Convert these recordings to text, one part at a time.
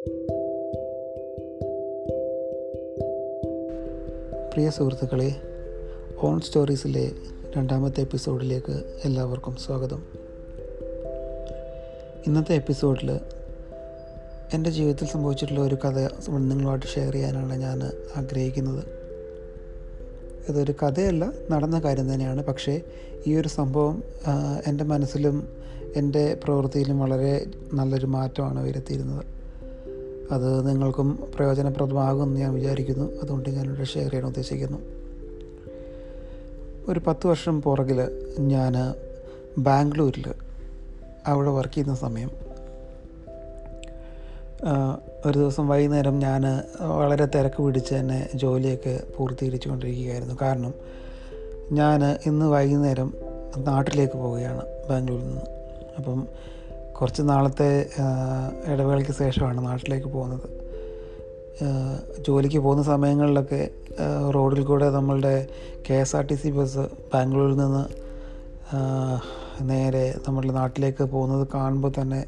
പ്രിയ സുഹൃത്തുക്കളെ ഓൺ സ്റ്റോറീസിലെ രണ്ടാമത്തെ എപ്പിസോഡിലേക്ക് എല്ലാവർക്കും സ്വാഗതം. ഇന്നത്തെ എപ്പിസോഡിൽ എന്റെ ജീവിതത്തിൽ സംഭവിച്ചിട്ടുള്ള ഒരു കഥ നിങ്ങളുമായിട്ട് ഷെയർ ചെയ്യാനാണ് ഞാൻ ആഗ്രഹിക്കുന്നത്. ഇതൊരു കഥയല്ല നടന്ന കാര്യം തന്നെയാണ്. പക്ഷേ ഈ ഒരു സംഭവം എന്റെ മനസ്സിലും എന്റെ പ്രവൃത്തിയിലും വളരെ നല്ലൊരു മാറ്റമാണ് വരുത്തിയിരുന്നത്. അത് നിങ്ങൾക്കും പ്രയോജനപ്രദമാകുമെന്ന് ഞാൻ വിചാരിക്കുന്നു. അതുകൊണ്ട് ഞാനിവിടെ ഷെയർ ചെയ്യാൻ ഉദ്ദേശിക്കുന്നു. ഒരു പത്ത് വർഷം പുറകിൽ ഞാൻ ബാംഗ്ലൂരിൽ അവിടെ വർക്ക് ചെയ്യുന്ന സമയം ഒരു ദിവസം വൈകുന്നേരം ഞാൻ വളരെ തിരക്ക് പിടിച്ച് തന്നെ ജോലിയൊക്കെ പൂർത്തീകരിച്ചു കൊണ്ടിരിക്കുകയായിരുന്നു കാരണം ഞാൻ ഇന്ന് വൈകുന്നേരം നാട്ടിലേക്ക് പോവുകയാണ് ബാംഗ്ലൂരിൽ നിന്ന്. അപ്പം കുറച്ച് നാളത്തെ ഇടവേളയ്ക്ക് ശേഷമാണ് നാട്ടിലേക്ക് പോകുന്നത്. ജോലിക്ക് പോകുന്ന സമയങ്ങളിലൊക്കെ റോഡിൽ കൂടെ നമ്മളുടെ K S R T C bus ബാംഗ്ലൂരിൽ നിന്ന് നേരെ നമ്മളുടെ നാട്ടിലേക്ക് പോകുന്നത് കാണുമ്പോൾ തന്നെ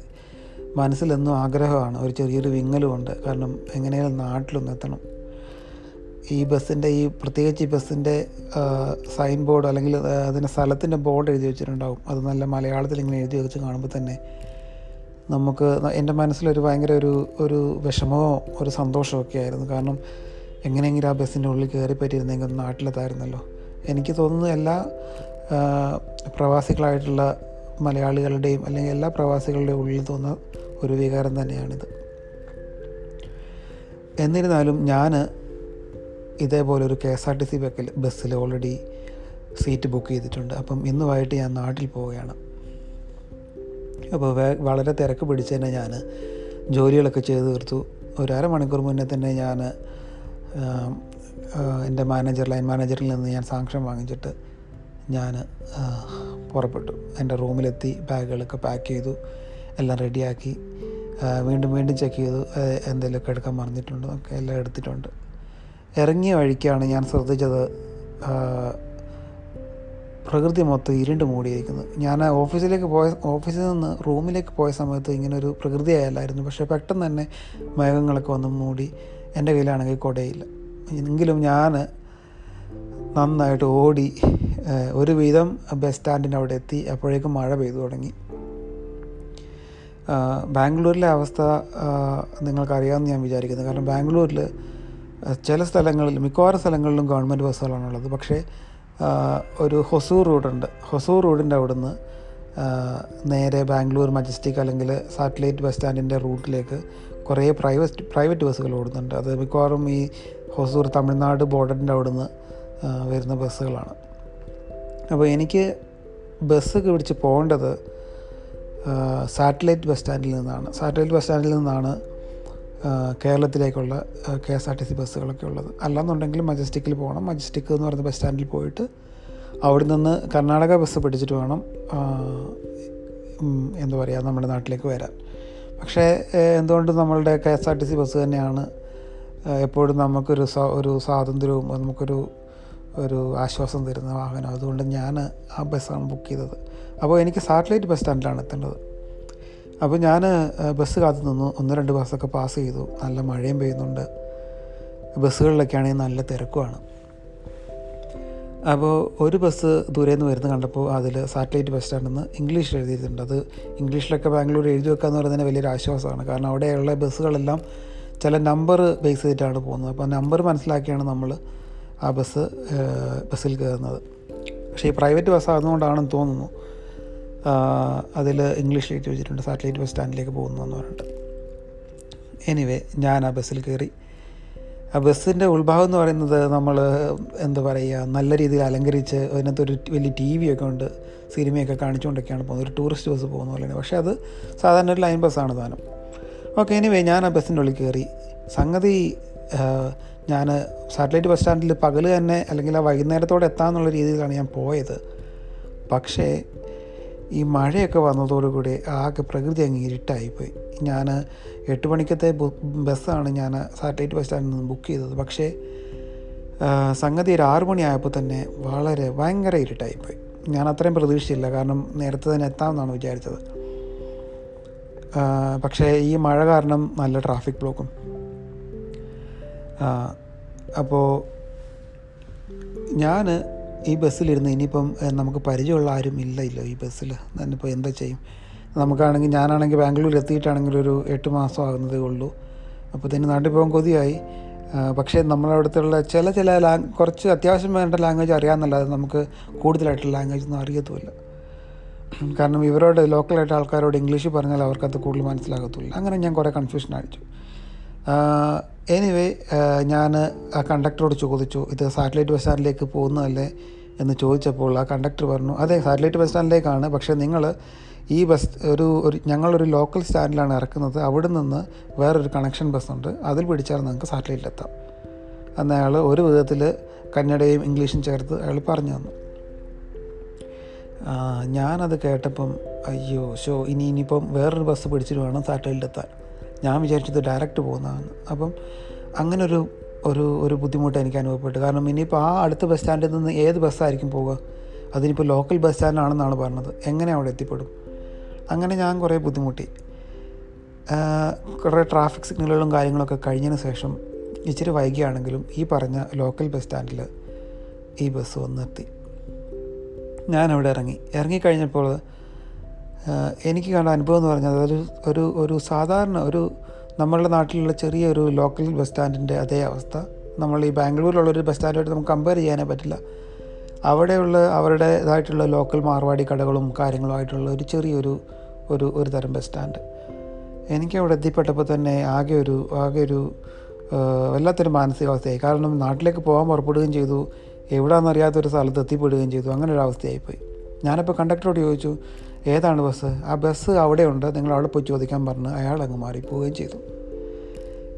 മനസ്സിലെന്നും ആഗ്രഹമാണ്. ഒരു ചെറിയൊരു വിങ്ങലുമുണ്ട്. കാരണം എങ്ങനെയാലും നാട്ടിലൊന്ന് എത്തണം. ഈ ബസ്സിന്റെ ഈ പ്രത്യേകിച്ച് ഈ ബസ്സിന്റെ സൈൻ ബോർഡ് അല്ലെങ്കിൽ അതിന്റെ സ്ഥലത്തിന്റെ ബോർഡ് എഴുതി വെച്ചിട്ടുണ്ടാവും. അത് നല്ല മലയാളത്തിൽ ഇങ്ങനെ എഴുതി വെച്ച് കാണുമ്പോൾ തന്നെ നമുക്ക് എന്റെ മനസ്സിലൊരു ഭയങ്കര ഒരു ഒരു വിഷമമോ ഒരു സന്തോഷമോ ഒക്കെ ആയിരുന്നു. കാരണം എങ്ങനെയെങ്കിലും ആ ബസ്സിന്റെ ഉള്ളിൽ കയറി പറ്റിയിരുന്നെങ്കിൽ ഒന്ന് നാട്ടിലെത്തായിരുന്നല്ലോ. എനിക്ക് തോന്നുന്നു എല്ലാ പ്രവാസികളായിട്ടുള്ള മലയാളികളുടെയും അല്ലെങ്കിൽ എല്ലാ പ്രവാസികളുടെയും ഉള്ളിൽ തോന്നുന്ന ഒരു വികാരം തന്നെയാണിത്. എന്നിരുന്നാലും ഞാൻ ഇതേപോലെ ഒരു K S R T C ബസ്സിൽ ഓൾറെഡി സീറ്റ് ബുക്ക് ചെയ്തിട്ടുണ്ട്. അപ്പം ഇന്ന് വൈകിട്ട് ഞാൻ നാട്ടിൽ പോവുകയാണ്. അപ്പോൾ വളരെ തിരക്ക് പിടിച്ച് തന്നെ ഞാൻ ജോലികളൊക്കെ ചെയ്ത് തീർത്തു. ഒരു മണിക്കൂർ മുന്നേ തന്നെ ഞാൻ എന്റെ മാനേജർ ലൈൻ മാനേജറിൽ നിന്ന് ഞാൻ സാങ്ഷൻ വാങ്ങിച്ചിട്ട് ഞാൻ പുറപ്പെട്ടു. എന്റെ റൂമിലെത്തി ബാഗുകളൊക്കെ പാക്ക് ചെയ്തു എല്ലാം റെഡിയാക്കി വീണ്ടും വീണ്ടും ചെക്ക് ചെയ്തു എന്തെങ്കിലുമൊക്കെ എടുക്കാൻ മറന്നിട്ടുണ്ടോ ഒക്കെ എല്ലാം എടുത്തിട്ടുണ്ട്. ഇറങ്ങിയ വഴിക്കാണ് ഞാൻ ശ്രദ്ധിച്ചത് പ്രകൃതി മൊത്തം ഇരുണ്ട് മൂടിയിരിക്കുന്നത് ഞാൻ ഓഫീസിലേക്ക് പോയ ഓഫീസിൽ നിന്ന് റൂമിലേക്ക് പോയ സമയത്ത് ഇങ്ങനെ ഒരു പ്രകൃതി പ്രകൃതിയായല്ലായിരുന്നു. പക്ഷേ പെട്ടെന്ന് തന്നെ മേഘങ്ങളൊക്കെ വന്ന് മൂടി എന്റെ കയ്യിലാണെങ്കിൽ കൊടയില്ല. എങ്കിലും ഞാൻ നന്നായിട്ട് ഓടി ഒരു ഒരുവിധം ബസ് സ്റ്റാൻഡിന്റെ അവിടെ എത്തി. അപ്പോഴേക്കും മഴ പെയ്തു തുടങ്ങി. ബാംഗ്ലൂരിലെ അവസ്ഥ നിങ്ങൾക്കറിയാമെന്ന് ഞാൻ വിചാരിക്കുന്നു. കാരണം ബാംഗ്ലൂരിൽ ചില സ്ഥലങ്ങളിൽ മിക്കവാറും സ്ഥലങ്ങളിലും ഗവൺമെന്റ് ബസ്സുകളാണുള്ളത്. പക്ഷേ ഒരു ഹൊസൂർ റോഡുണ്ട്. ഹൊസൂർ റോഡിന്റെ അവിടുന്ന് നേരെ ബാംഗ്ലൂർ മജസ്റ്റിക് അല്ലെങ്കിൽ സാറ്റലൈറ്റ് ബസ് സ്റ്റാൻഡിന്റെ റൂട്ടിലേക്ക് കുറേ പ്രൈവറ്റ് പ്രൈവറ്റ് ബസ്സുകൾ ഓടുന്നുണ്ട്. അത് മിക്കവാറും ഈ ഹൊസൂർ തമിഴ്നാട് ബോർഡറിന്റെ അവിടുന്ന് വരുന്ന ബസ്സുകളാണ്. അപ്പോൾ എനിക്ക് ബസ് പിടിച്ച് പോകേണ്ടത് സാറ്റലൈറ്റ് ബസ് സ്റ്റാൻഡിൽ നിന്നാണ്. സാറ്റലൈറ്റ് ബസ് സ്റ്റാൻഡിൽ നിന്നാണ് കേരളത്തിലേക്കുള്ള K S R T C ബസ്സുകളൊക്കെ ഉള്ളത്. അല്ലാന്നുണ്ടെങ്കിൽ മജസ്റ്റിക്കിൽ പോകണം. മജസ്റ്റിക് എന്ന് പറയുന്ന ബസ് സ്റ്റാൻഡിൽ പോയിട്ട് അവിടെ നിന്ന് കർണാടക ബസ് പിടിച്ചിട്ട് വേണം എന്താ പറയുക നമ്മുടെ നാട്ടിലേക്ക് വരാൻ. പക്ഷേ എന്തുകൊണ്ട് നമ്മളുടെ K S R T C bus തന്നെയാണ് എപ്പോഴും നമുക്കൊരു ഒരു സ്വാതന്ത്ര്യവും നമുക്കൊരു ഒരു ആശ്വാസം തരുന്ന വാഹനം. അതുകൊണ്ട് ഞാൻ ആ ബസ്സാണ് ബുക്ക് ചെയ്തത്. അപ്പോൾ എനിക്ക് സാറ്റലൈറ്റ് ബസ് സ്റ്റാൻഡിലാണ് എത്തേണ്ടത്. അപ്പോൾ ഞാൻ ബസ് കാത്തു നിന്നു. ഒന്ന് രണ്ട് ബസ്സൊക്കെ പാസ് ചെയ്തു. നല്ല മഴയും പെയ്യുന്നുണ്ട്. ബസ്സുകളിലൊക്കെ ആണെങ്കിൽ നല്ല തിരക്കുമാണ് അപ്പോൾ ഒരു ബസ് ദൂരെ നിന്ന് വരുന്ന കണ്ടപ്പോൾ അതിൽ സാറ്റലൈറ്റ് ബസ് സ്റ്റാൻഡെന്ന് ഇംഗ്ലീഷിൽ എഴുതിയിട്ടുണ്ട്. അത് ഇംഗ്ലീഷിലൊക്കെ ബാംഗ്ലൂർ എഴുതി വെക്കുക എന്ന് പറയുന്നത് വലിയൊരു ആശ്വാസമാണ്. കാരണം അവിടെയുള്ള ബസ്സുകളെല്ലാം ചില നമ്പർ ബേസ് ചെയ്തിട്ടാണ് പോകുന്നത്. അപ്പോൾ നമ്പർ മനസ്സിലാക്കിയാണ് നമ്മൾ ആ ബസ് ബസ്സിൽ കയറുന്നത്. പക്ഷേ ഈ പ്രൈവറ്റ് ബസ് ആകുന്നതുകൊണ്ടാണെന്ന് തോന്നുന്നു. അതിൽ ഇംഗ്ലീഷിൽ എഴുതി വെച്ചിട്ടുണ്ട് സാറ്റലൈറ്റ് ബസ് സ്റ്റാൻഡിലേക്ക് പോകുന്നു എന്ന് പറഞ്ഞിട്ട്. എനിവേ ഞാൻ ആ ബസ്സിൽ കയറി. ആ ബസ്സിന്റെ ഉൾഭാഗം എന്ന് പറയുന്നത് നമ്മൾ എന്താ പറയുക നല്ല രീതിയിൽ അലങ്കരിച്ച് അതിനകത്തൊരു വലിയ ടി വി ഒക്കെ ഉണ്ട്. സിനിമയൊക്കെ കാണിച്ചുകൊണ്ടൊക്കെയാണ് പോകുന്നത്. ഒരു ടൂറിസ്റ്റ് ബസ് പോകുന്ന പോലെയാണ്. പക്ഷേ അത് സാധാരണ ഒരു ലൈൻ ബസ്സാണ് താനും ഓക്കെ എനിവേ ഞാൻ ആ ബസ്സിന്റെ ഉള്ളിൽ കയറി. സംഗതി ഞാൻ സാറ്റലൈറ്റ് ബസ് സ്റ്റാൻഡിൽ പകൽ തന്നെ അല്ലെങ്കിൽ ആ വൈകുന്നേരത്തോടെ എത്താമെന്നുള്ള രീതിയിലാണ് ഞാൻ പോയത്. പക്ഷേ ഈ മഴയൊക്കെ വന്നതോടുകൂടി ആകെ പ്രകൃതി അങ്ങ് ഇരുട്ടായിപ്പോയി. ഞാൻ എട്ട് മണിക്കത്തെ ബസ്സാണ് ഞാൻ സാറ്റലൈറ്റ് ബസ് സ്റ്റാൻഡിൽ നിന്ന് ബുക്ക് ചെയ്തത്. പക്ഷേ സംഗതി ഒരു ആറു മണിയായപ്പോൾ തന്നെ വളരെ ഭയങ്കര ഇരുട്ടായിപ്പോയി. ഞാൻ അത്രയും പ്രതീക്ഷിച്ചില്ല. കാരണം നേരത്തെ തന്നെ എത്താമെന്നാണ് വിചാരിച്ചത്. പക്ഷേ ഈ മഴ കാരണം നല്ല ട്രാഫിക് ബ്ലോക്കും. അപ്പോൾ ഞാൻ ഈ ബസ്സിലിരുന്ന് ഇനിയിപ്പം നമുക്ക് പരിചയമുള്ള ആരും ഇല്ല ഇല്ല ഈ ബസ്സിൽ. ഞാനിപ്പോൾ എന്താ ചെയ്യും? നമുക്കാണെങ്കിൽ ഞാനാണെങ്കിൽ ബാംഗ്ലൂർ എത്തിയിട്ടാണെങ്കിൽ ഒരു എട്ട് മാസം ആകുന്നതേ ഉള്ളൂ. അപ്പോൾ തന്നെ നാട്ടിൽ പോകാൻ കൊതിയായി. പക്ഷേ നമ്മളവിടുത്തുള്ള ചില ചില ലാങ് കുറച്ച് അത്യാവശ്യം വേണ്ട ലാംഗ്വേജ് അറിയാമെന്നല്ലാതെ നമുക്ക് കൂടുതലായിട്ടുള്ള ലാംഗ്വേജ് ഒന്നും അറിയത്തുമില്ല. കാരണം ഇവരോട് ലോക്കലായിട്ട് ആൾക്കാരോട് ഇംഗ്ലീഷ് പറഞ്ഞാൽ അവർക്കത് കൂടുതൽ മനസ്സിലാകത്തുമില്ല. അങ്ങനെ ഞാൻ കുറേ കൺഫ്യൂഷൻ അടിച്ചു. എനിവേ ഞാൻ ആ കണ്ടക്ടറോട് ചോദിച്ചു ഇത് സാറ്റലൈറ്റ് ബസ് സ്റ്റാൻഡിലേക്ക് പോകുന്നതല്ലേ? എന്ന് ചോദിച്ചപ്പോൾ ആ കണ്ടക്ടർ പറഞ്ഞു അതെ സാറ്റലൈറ്റ് ബസ് സ്റ്റാൻഡിലേക്കാണ് പക്ഷേ നിങ്ങൾ ഈ ബസ് ഒരു ഒരു ഞങ്ങളൊരു ലോക്കൽ സ്റ്റാൻഡിലാണ് ഇറക്കുന്നത്. അവിടെ നിന്ന് വേറൊരു കണക്ഷൻ ബസ്സുണ്ട് അതിൽ പിടിച്ചാൽ നിങ്ങൾക്ക് സാറ്റലൈറ്റിലെത്താം അന്ന് അയാൾ ഒരു വിധത്തിൽ കന്നഡയും ഇംഗ്ലീഷും ചേർത്ത് അയാൾ പറഞ്ഞു തന്നു. ഞാനത് കേട്ടപ്പം അയ്യോ ഷോ ഇനി ഇനിയിപ്പം വേറൊരു ബസ് പിടിച്ചിട്ട് വേണം സാറ്റലൈറ്റിലെത്താൻ ഞാൻ വിചാരിച്ചത് ഡയറക്റ്റ് പോകുന്നതാണ്. അപ്പം അങ്ങനൊരു ഒരു ഒരു ബുദ്ധിമുട്ട് എനിക്ക് അനുഭവപ്പെട്ടു. കാരണം ഇനിയിപ്പോൾ ആ അടുത്ത ബസ് സ്റ്റാൻഡിൽ നിന്ന് ഏത് ബസ്സായിരിക്കും പോവുക? അതിനിപ്പോൾ ലോക്കൽ ബസ് സ്റ്റാൻഡാണെന്നാണ് പറഞ്ഞത്. എങ്ങനെ അവിടെ എത്തിപ്പെടും? അങ്ങനെ ഞാൻ കുറേ ബുദ്ധിമുട്ടി. കുറേ ട്രാഫിക് സിഗ്നലുകളും കാര്യങ്ങളൊക്കെ കഴിഞ്ഞതിന് ശേഷം ഇച്ചിരി വൈകിയാണെങ്കിലും ഈ പറഞ്ഞ ലോക്കൽ ബസ് സ്റ്റാൻഡിൽ ഈ ബസ് വന്നെത്തി. ഞാനവിടെ ഇറങ്ങി. ഇറങ്ങിക്കഴിഞ്ഞപ്പോൾ എനിക്ക് കണ്ട അനുഭവം എന്ന് പറഞ്ഞാൽ അതൊരു ഒരു ഒരു സാധാരണ ഒരു നമ്മളുടെ നാട്ടിലുള്ള ചെറിയൊരു ലോക്കൽ ബസ് സ്റ്റാൻഡിന്റെ അതേ അവസ്ഥ. നമ്മൾ ഈ ബാംഗ്ലൂരിലുള്ളൊരു ബസ് സ്റ്റാൻഡായിട്ട് നമുക്ക് കമ്പയർ ചെയ്യാനേ പറ്റില്ല. അവിടെയുള്ള അവരുടേതായിട്ടുള്ള ലോക്കൽ മാർവാടി കടകളും കാര്യങ്ങളുമായിട്ടുള്ള ഒരു ചെറിയൊരു ഒരു ഒരു തരം ബസ് സ്റ്റാൻഡ് എനിക്ക് അവിടെ എത്തിപ്പെട്ടപ്പോൾ തന്നെ ആകെ ഒരു ആകെ ഒരു വല്ലാത്തൊരു മാനസികാവസ്ഥയായി. കാരണം നാട്ടിലേക്ക് പോകാൻ പുറപ്പെടുകയും ചെയ്തു. എവിടെയാണെന്നറിയാത്തൊരു സ്ഥലത്ത് എത്തിപ്പെടുകയും ചെയ്തു. അങ്ങനെ ഒരു അവസ്ഥയായിപ്പോയി. ഞാനിപ്പോൾ കണ്ടക്ടറോട് ചോദിച്ചു ഏതാണ് ബസ്? ആ ബസ് അവിടെയുണ്ട്. നിങ്ങൾ അവിടെ പോയി ചോദിക്കാൻ പറഞ്ഞ് അയാൾ അങ്ങ് മാറിപ്പോവുകയും ചെയ്തു.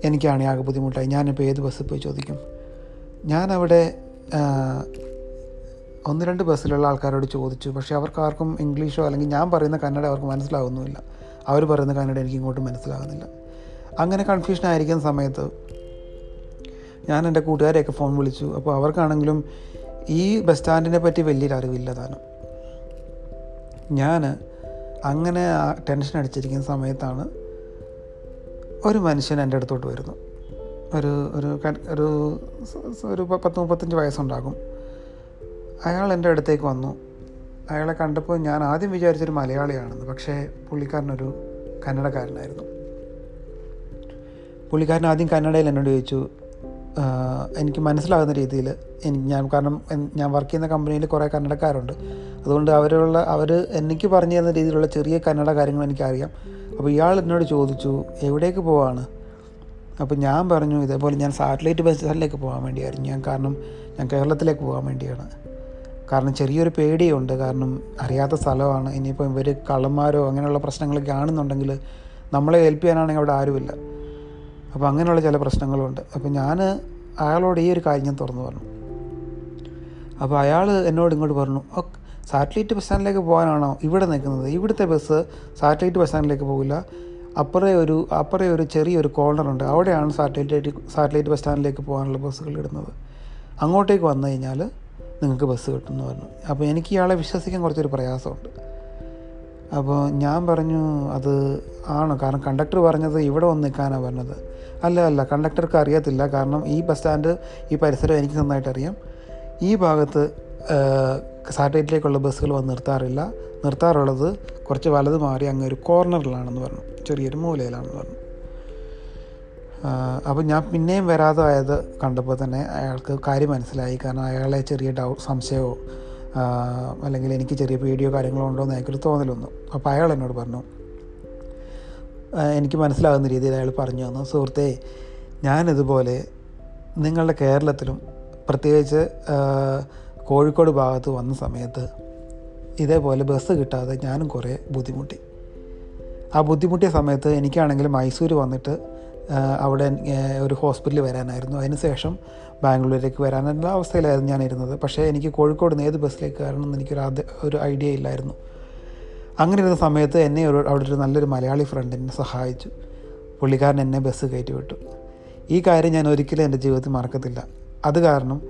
എനിക്കാണെങ്കിൽ ആകെ ബുദ്ധിമുട്ടായി. ഞാനിപ്പോൾ ഏത് ബസ്സിൽ പോയി ചോദിക്കും? ഞാനവിടെ ഒന്ന് രണ്ട് ബസ്സിലുള്ള ആൾക്കാരോട് ചോദിച്ചു. പക്ഷേ അവർക്ക് ആർക്കും ഇംഗ്ലീഷോ അല്ലെങ്കിൽ ഞാൻ പറയുന്ന കന്നഡ അവർക്ക് മനസ്സിലാവുന്നുമില്ല. അവർ പറയുന്ന കന്നഡ എനിക്ക് ഇങ്ങോട്ട് മനസ്സിലാകുന്നില്ല. അങ്ങനെ കൺഫ്യൂഷൻ ആയിരിക്കുന്ന സമയത്ത് ഞാൻ എന്റെ കൂട്ടുകാരെയൊക്കെ ഫോൺ വിളിച്ചു. അപ്പോൾ അവർക്കാണെങ്കിലും ഈ ബസ് സ്റ്റാൻഡിനെ പറ്റി വലിയൊരു അറിവില്ല താനും. ഞാൻ അങ്ങനെ ടെൻഷൻ അടിച്ചിരിക്കുന്ന സമയത്താണ് ഒരു മനുഷ്യൻ എന്റെ അടുത്തോട്ട് വരുന്നു. ഒരു ഒരു ഒരു ഒരു പത്ത് മുപ്പത്തഞ്ച് വയസ്സുണ്ടാകും. അയാൾ എന്റെ അടുത്തേക്ക് വന്നു. അയാളെ കണ്ടപ്പോൾ ഞാൻ ആദ്യം വിചാരിച്ചൊരു മലയാളിയാണെന്ന് പക്ഷേ പുള്ളിക്കാരനൊരു കന്നഡക്കാരനായിരുന്നു. പുള്ളിക്കാരൻ ആദ്യം കന്നഡയിൽ എന്നോട് ചോദിച്ചു "ആഹ്, എനിക്ക് മനസ്സിലാകുന്ന രീതിയിൽ എനിക്ക് ഞാൻ കാരണം ഞാൻ വർക്ക് ചെയ്യുന്ന കമ്പനിയിൽ കുറേ കന്നഡക്കാരുണ്ട് അതുകൊണ്ട് അവരുള്ള അവർ എനിക്ക് പറഞ്ഞു തരുന്ന രീതിയിലുള്ള ചെറിയ കന്നഡ കാര്യങ്ങൾ എനിക്കറിയാം. അപ്പോൾ ഇയാൾ എന്നോട് ചോദിച്ചു എവിടേക്ക് പോവാണ്? അപ്പോൾ ഞാൻ പറഞ്ഞു ഇതേപോലെ ഞാൻ സാറ്റലൈറ്റ് ബസ്സിലേക്ക് പോകാൻ വേണ്ടിയായിരുന്നു. ഞാൻ കാരണം ഞാൻ കേരളത്തിലേക്ക് പോകാൻ വേണ്ടിയാണ്. കാരണം ചെറിയൊരു പേടിയുണ്ട്. കാരണം അറിയാത്ത സ്ഥലമാണ്. ഇനിയിപ്പോൾ ഇവർ കള്ളന്മാരോ അങ്ങനെയുള്ള പ്രശ്നങ്ങളൊക്കെ ആണെന്നുണ്ടെങ്കിൽ നമ്മളെ ഹെൽപ്പ് അവിടെ ആരുമില്ല. അപ്പോൾ അങ്ങനെയുള്ള ചില പ്രശ്നങ്ങളുണ്ട്. അപ്പോൾ ഞാൻ അയാളോട് ഈ ഒരു കാര്യം ഞാൻ തുറന്നു പറഞ്ഞു. അപ്പോൾ അയാൾ എന്നോട് ഇങ്ങോട്ട് പറഞ്ഞു "ഓ, സാറ്റലൈറ്റ് ബസ് സ്റ്റാൻഡിലേക്ക് പോകാനാണോ ഇവിടെ നിൽക്കുന്നത്? ഇവിടുത്തെ ബസ് സാറ്റലൈറ്റ് ബസ് സ്റ്റാൻഡിലേക്ക് പോകില്ല. അപ്പുറേ ഒരു അപ്പുറേ ഒരു ചെറിയൊരു കോർണറുണ്ട് അവിടെയാണ് സാറ്റലൈറ്റ് സാറ്റലൈറ്റ് ബസ് സ്റ്റാൻഡിലേക്ക് പോകാനുള്ള ബസ്സുകൾ ഇടുന്നത്. അങ്ങോട്ടേക്ക് വന്നു കഴിഞ്ഞാൽ നിങ്ങൾക്ക് ബസ് കിട്ടുമെന്ന് പറഞ്ഞു. അപ്പോൾ എനിക്ക് ഇയാളെ വിശ്വസിക്കാൻ കുറച്ചൊരു പ്രയാസമുണ്ട്. അപ്പോൾ ഞാൻ പറഞ്ഞു അത് ആണ്. കാരണം കണ്ടക്ടർ പറഞ്ഞത് ഇവിടെ വന്ന് നിൽക്കാനാണ് പറഞ്ഞത്. അല്ല അല്ല കണ്ടക്ടർക്ക് അറിയത്തില്ല. കാരണം ഈ ബസ് സ്റ്റാൻഡ് ഈ പരിസരം എനിക്ക് നന്നായിട്ട് അറിയാം. ഈ ഭാഗത്ത് സാറ്റലൈറ്റിലേക്കുള്ള ബസ്സുകൾ വന്ന് നിർത്താറില്ല. നിർത്താറുള്ളത് കുറച്ച് വലത് മാറി അങ്ങ് ഒരു കോർണറിലാണെന്ന് പറഞ്ഞു. ചെറിയൊരു മൂലയിലാണെന്ന് പറഞ്ഞു. അപ്പോൾ ഞാൻ പിന്നെയും വരാതായത് കണ്ടപ്പോൾ തന്നെ അയാൾക്ക് കാര്യം മനസ്സിലായി. കാരണം അയാളെ ചെറിയ ഡൗ സംശയമോ അല്ലെങ്കിൽ എനിക്ക് ചെറിയ പേടിയോ കാര്യങ്ങളോ ഉണ്ടോ എന്ന് അയാൾക്കൊരു തോന്നൽ വന്നു അപ്പോൾ അയാൾ എന്നോട് പറഞ്ഞു എനിക്ക് മനസ്സിലാകുന്ന രീതിയിൽ അയാൾ പറഞ്ഞു തന്നു. സുഹൃത്തേ ഞാനിതുപോലെ നിങ്ങളുടെ കേരളത്തിലും പ്രത്യേകിച്ച് കോഴിക്കോട് ഭാഗത്ത് വന്ന സമയത്ത് ഇതേപോലെ ബസ് കിട്ടാതെ ഞാനും കുറേ ബുദ്ധിമുട്ടി. ആ ബുദ്ധിമുട്ടിയ സമയത്ത് എനിക്കാണെങ്കിൽ മൈസൂർ വന്നിട്ട് അവിടെ ഒരു ഹോസ്പിറ്റലിൽ വരാനായിരുന്നു. അതിനുശേഷം ബാംഗ്ലൂരിലേക്ക് വരാനുള്ള അവസ്ഥയിലായിരുന്നു ഞാൻ ഇരുന്നത് പക്ഷേ എനിക്ക് കോഴിക്കോട് നിന്ന് ഏത് ബസ്സിലേക്ക് കയറണം എന്ന് എനിക്കൊരു ഒരു ഐഡിയ ഇല്ലായിരുന്നു. അങ്ങനെ ഇരുന്ന സമയത്ത് എന്നെ ഒരു അവിടെ ഒരു നല്ലൊരു മലയാളി ഫ്രണ്ട് എന്നെ സഹായിച്ചു. പുള്ളിക്കാരൻ എന്നെ ബസ് കയറ്റി വിട്ടു. ഈ കാര്യം ഞാൻ ഒരിക്കലും എന്റെ ജീവിതത്തിൽ മറക്കത്തില്ല. അത് കാരണം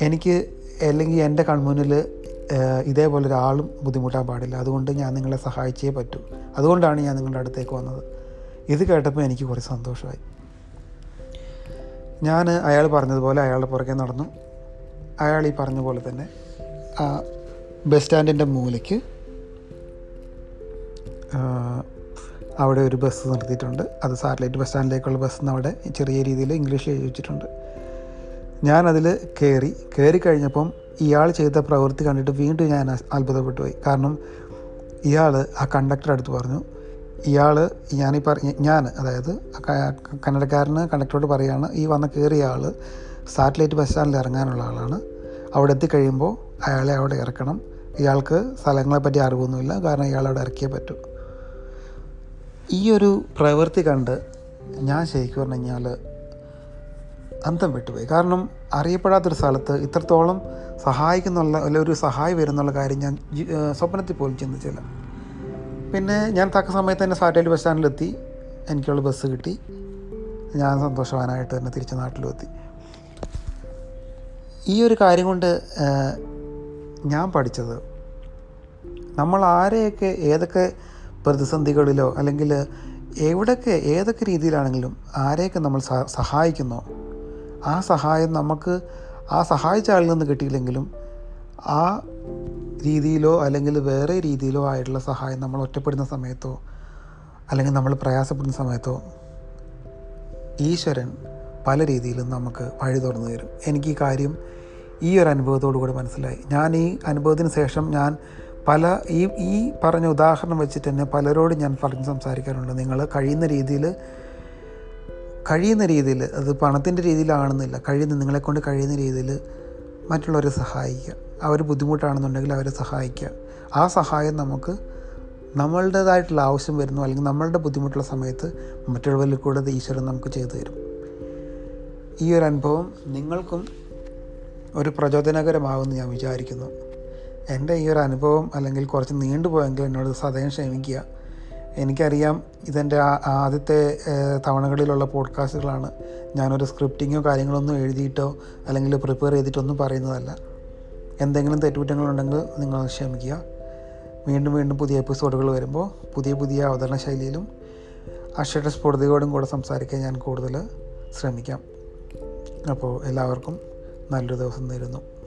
എനിക്ക് അല്ലെങ്കിൽ എന്റെ കൺമുന്നിൽ ഇതേപോലെ ഒരാളും ബുദ്ധിമുട്ടാൻ പാടില്ല. അതുകൊണ്ട് ഞാൻ നിങ്ങളെ സഹായിച്ചേ പറ്റൂ. അതുകൊണ്ടാണ് ഞാൻ നിങ്ങളുടെ അടുത്തേക്ക് വന്നത്. ഇത് കേട്ടപ്പോൾ എനിക്ക് കുറേ സന്തോഷമായി. ഞാൻ അയാൾ പറഞ്ഞതുപോലെ അയാളുടെ പുറകെ നടന്നു. അയാൾ ഈ പറഞ്ഞ പോലെ തന്നെ ആ ബസ് സ്റ്റാൻഡിന്റെ മൂലയ്ക്ക് അവിടെ ഒരു ബസ് നിർത്തിയിട്ടുണ്ട്. അത് സാറ്റലൈറ്റ് ബസ് സ്റ്റാൻഡിലേക്കുള്ള ബസ് എന്ന് അവിടെ ചെറിയ രീതിയിൽ ഇംഗ്ലീഷ് എഴുതി വെച്ചിട്ടുണ്ട്. ഞാനതിൽ കയറി കയറി കഴിഞ്ഞപ്പം ഇയാൾ ചെയ്ത പ്രവൃത്തി കണ്ടിട്ട് വീണ്ടും ഞാൻ അത്ഭുതപ്പെട്ടു പോയി. കാരണം ഇയാൾ ആ കണ്ടക്ടർ അടുത്ത് പറഞ്ഞു ഇയാൾ ഞാനീ പറഞ്ഞ ഞാൻ അതായത് കന്നഡക്കാരന് കണ്ടക്ടറോട് പറയുകയാണ് ഈ വന്ന കയറിയ ആൾ സാറ്റലൈറ്റ് ബസ് സ്റ്റാൻഡിൽ ഇറങ്ങാനുള്ള ആളാണ്. അവിടെ എത്തിക്കഴിയുമ്പോൾ അയാളെ അവിടെ ഇറക്കണം. ഇയാൾക്ക് സ്ഥലങ്ങളെപ്പറ്റി അറിവൊന്നുമില്ല കാരണം ഇയാൾ അവിടെ ഇറക്കിയേ പറ്റൂ. ഈ ഒരു പ്രവൃത്തി കണ്ട് ഞാൻ ശരിക്കും പറഞ്ഞു കഴിഞ്ഞാൽ അന്തം വിട്ടുപോയി. കാരണം അറിയപ്പെടാത്തൊരു സ്ഥലത്ത് ഇത്രത്തോളം സഹായിക്കുന്നുള്ള അല്ല ഒരു സഹായി വരുന്നുള്ള കാര്യം ഞാൻ സ്വപ്നത്തിൽ പോലും ചിന്തിച്ചില്ല. പിന്നെ ഞാൻ തക്ക സമയത്ത് തന്നെ സാറ്റലൈറ്റ് ബസ് സ്റ്റാൻഡിലെത്തി. എനിക്കുള്ള ബസ് കിട്ടി. ഞാൻ സന്തോഷവാനായിട്ട് തന്നെ തിരിച്ച് നാട്ടിലും എത്തി ഈ ഒരു കാര്യം കൊണ്ട് ഞാൻ പഠിച്ചത് നമ്മൾ ആരെയൊക്കെ ഏതൊക്കെ പ്രതിസന്ധികളിലോ അല്ലെങ്കിൽ എവിടെയൊക്കെ ഏതൊക്കെ രീതിയിലാണെങ്കിലും ആരെയൊക്കെ നമ്മൾ സഹായിക്കുന്നോ ആ സഹായം നമുക്ക് ആ സഹായിച്ച ആളിൽ നിന്ന് കിട്ടിയില്ലെങ്കിലും ആ രീതിയിലോ അല്ലെങ്കിൽ വേറെ രീതിയിലോ ആയിട്ടുള്ള സഹായം നമ്മൾ ഒറ്റപ്പെടുന്ന സമയത്തോ അല്ലെങ്കിൽ നമ്മൾ പ്രയാസപ്പെടുന്ന സമയത്തോ ഈശ്വരൻ പല രീതിയിലും നമുക്ക് വഴി തുറന്നു തരും. എനിക്ക് ഈ കാര്യം ഈ ഒരു അനുഭവത്തോടു കൂടി മനസ്സിലായി. ഞാൻ ഈ അനുഭവത്തിന് ശേഷം ഞാൻ പല ഈ ഈ പറഞ്ഞ ഉദാഹരണം വെച്ചിട്ട് തന്നെ പലരോടും ഞാൻ പറഞ്ഞ് സംസാരിക്കാറുണ്ട്. നിങ്ങൾ കഴിയുന്ന രീതിയിൽ കഴിയുന്ന രീതിയിൽ അത് പണത്തിന്റെ രീതിയിലാണെന്നില്ല കഴിയുന്ന നിങ്ങളെക്കൊണ്ട് കഴിയുന്ന രീതിയിൽ മറ്റുള്ളവരെ സഹായിക്കുക. അവർ ബുദ്ധിമുട്ടാണെന്നുണ്ടെങ്കിൽ അവരെ സഹായിക്കുക ആ സഹായം നമുക്ക് നമ്മളുടേതായിട്ടുള്ള ആവശ്യം വരുന്നു അല്ലെങ്കിൽ നമ്മളുടെ ബുദ്ധിമുട്ടുള്ള സമയത്ത് മറ്റുള്ളവരിൽ കൂടെ ഈശ്വരൻ നമുക്ക് ചെയ്തു തരും. ഈ ഒരു അനുഭവം നിങ്ങൾക്കും ഒരു പ്രചോദനകരമാകുമെന്ന് ഞാൻ വിചാരിക്കുന്നു. എന്റെ ഈ ഒരു അനുഭവം അല്ലെങ്കിൽ കുറച്ച് നീണ്ടുപോയെങ്കിൽ എന്നോട് സദയം ക്ഷമിക്കുക എനിക്കറിയാം ഇതെന്റെ ആദ്യത്തെ തവണകളിലുള്ള പോഡ്കാസ്റ്റുകളാണ്. ഞാനൊരു സ്ക്രിപ്റ്റിങ്ങോ കാര്യങ്ങളൊന്നും എഴുതിയിട്ടോ അല്ലെങ്കിൽ പ്രിപ്പയർ ചെയ്തിട്ടൊന്നും പറയുന്നതല്ല. എന്തെങ്കിലും തെറ്റുകുറ്റങ്ങളുണ്ടെങ്കിൽ നിങ്ങൾ ക്ഷമിക്കുക. വീണ്ടും വീണ്ടും പുതിയ എപ്പിസോഡുകൾ വരുമ്പോൾ പുതിയ പുതിയ അവതരണ ശൈലിയിലും അക്ഷര സ്ഫുടതയോടും കൂടെ സംസാരിക്കാൻ ഞാൻ കൂടുതൽ ശ്രമിക്കാം. അപ്പോൾ എല്ലാവർക്കും നല്ലൊരു ദിവസം നേരുന്നു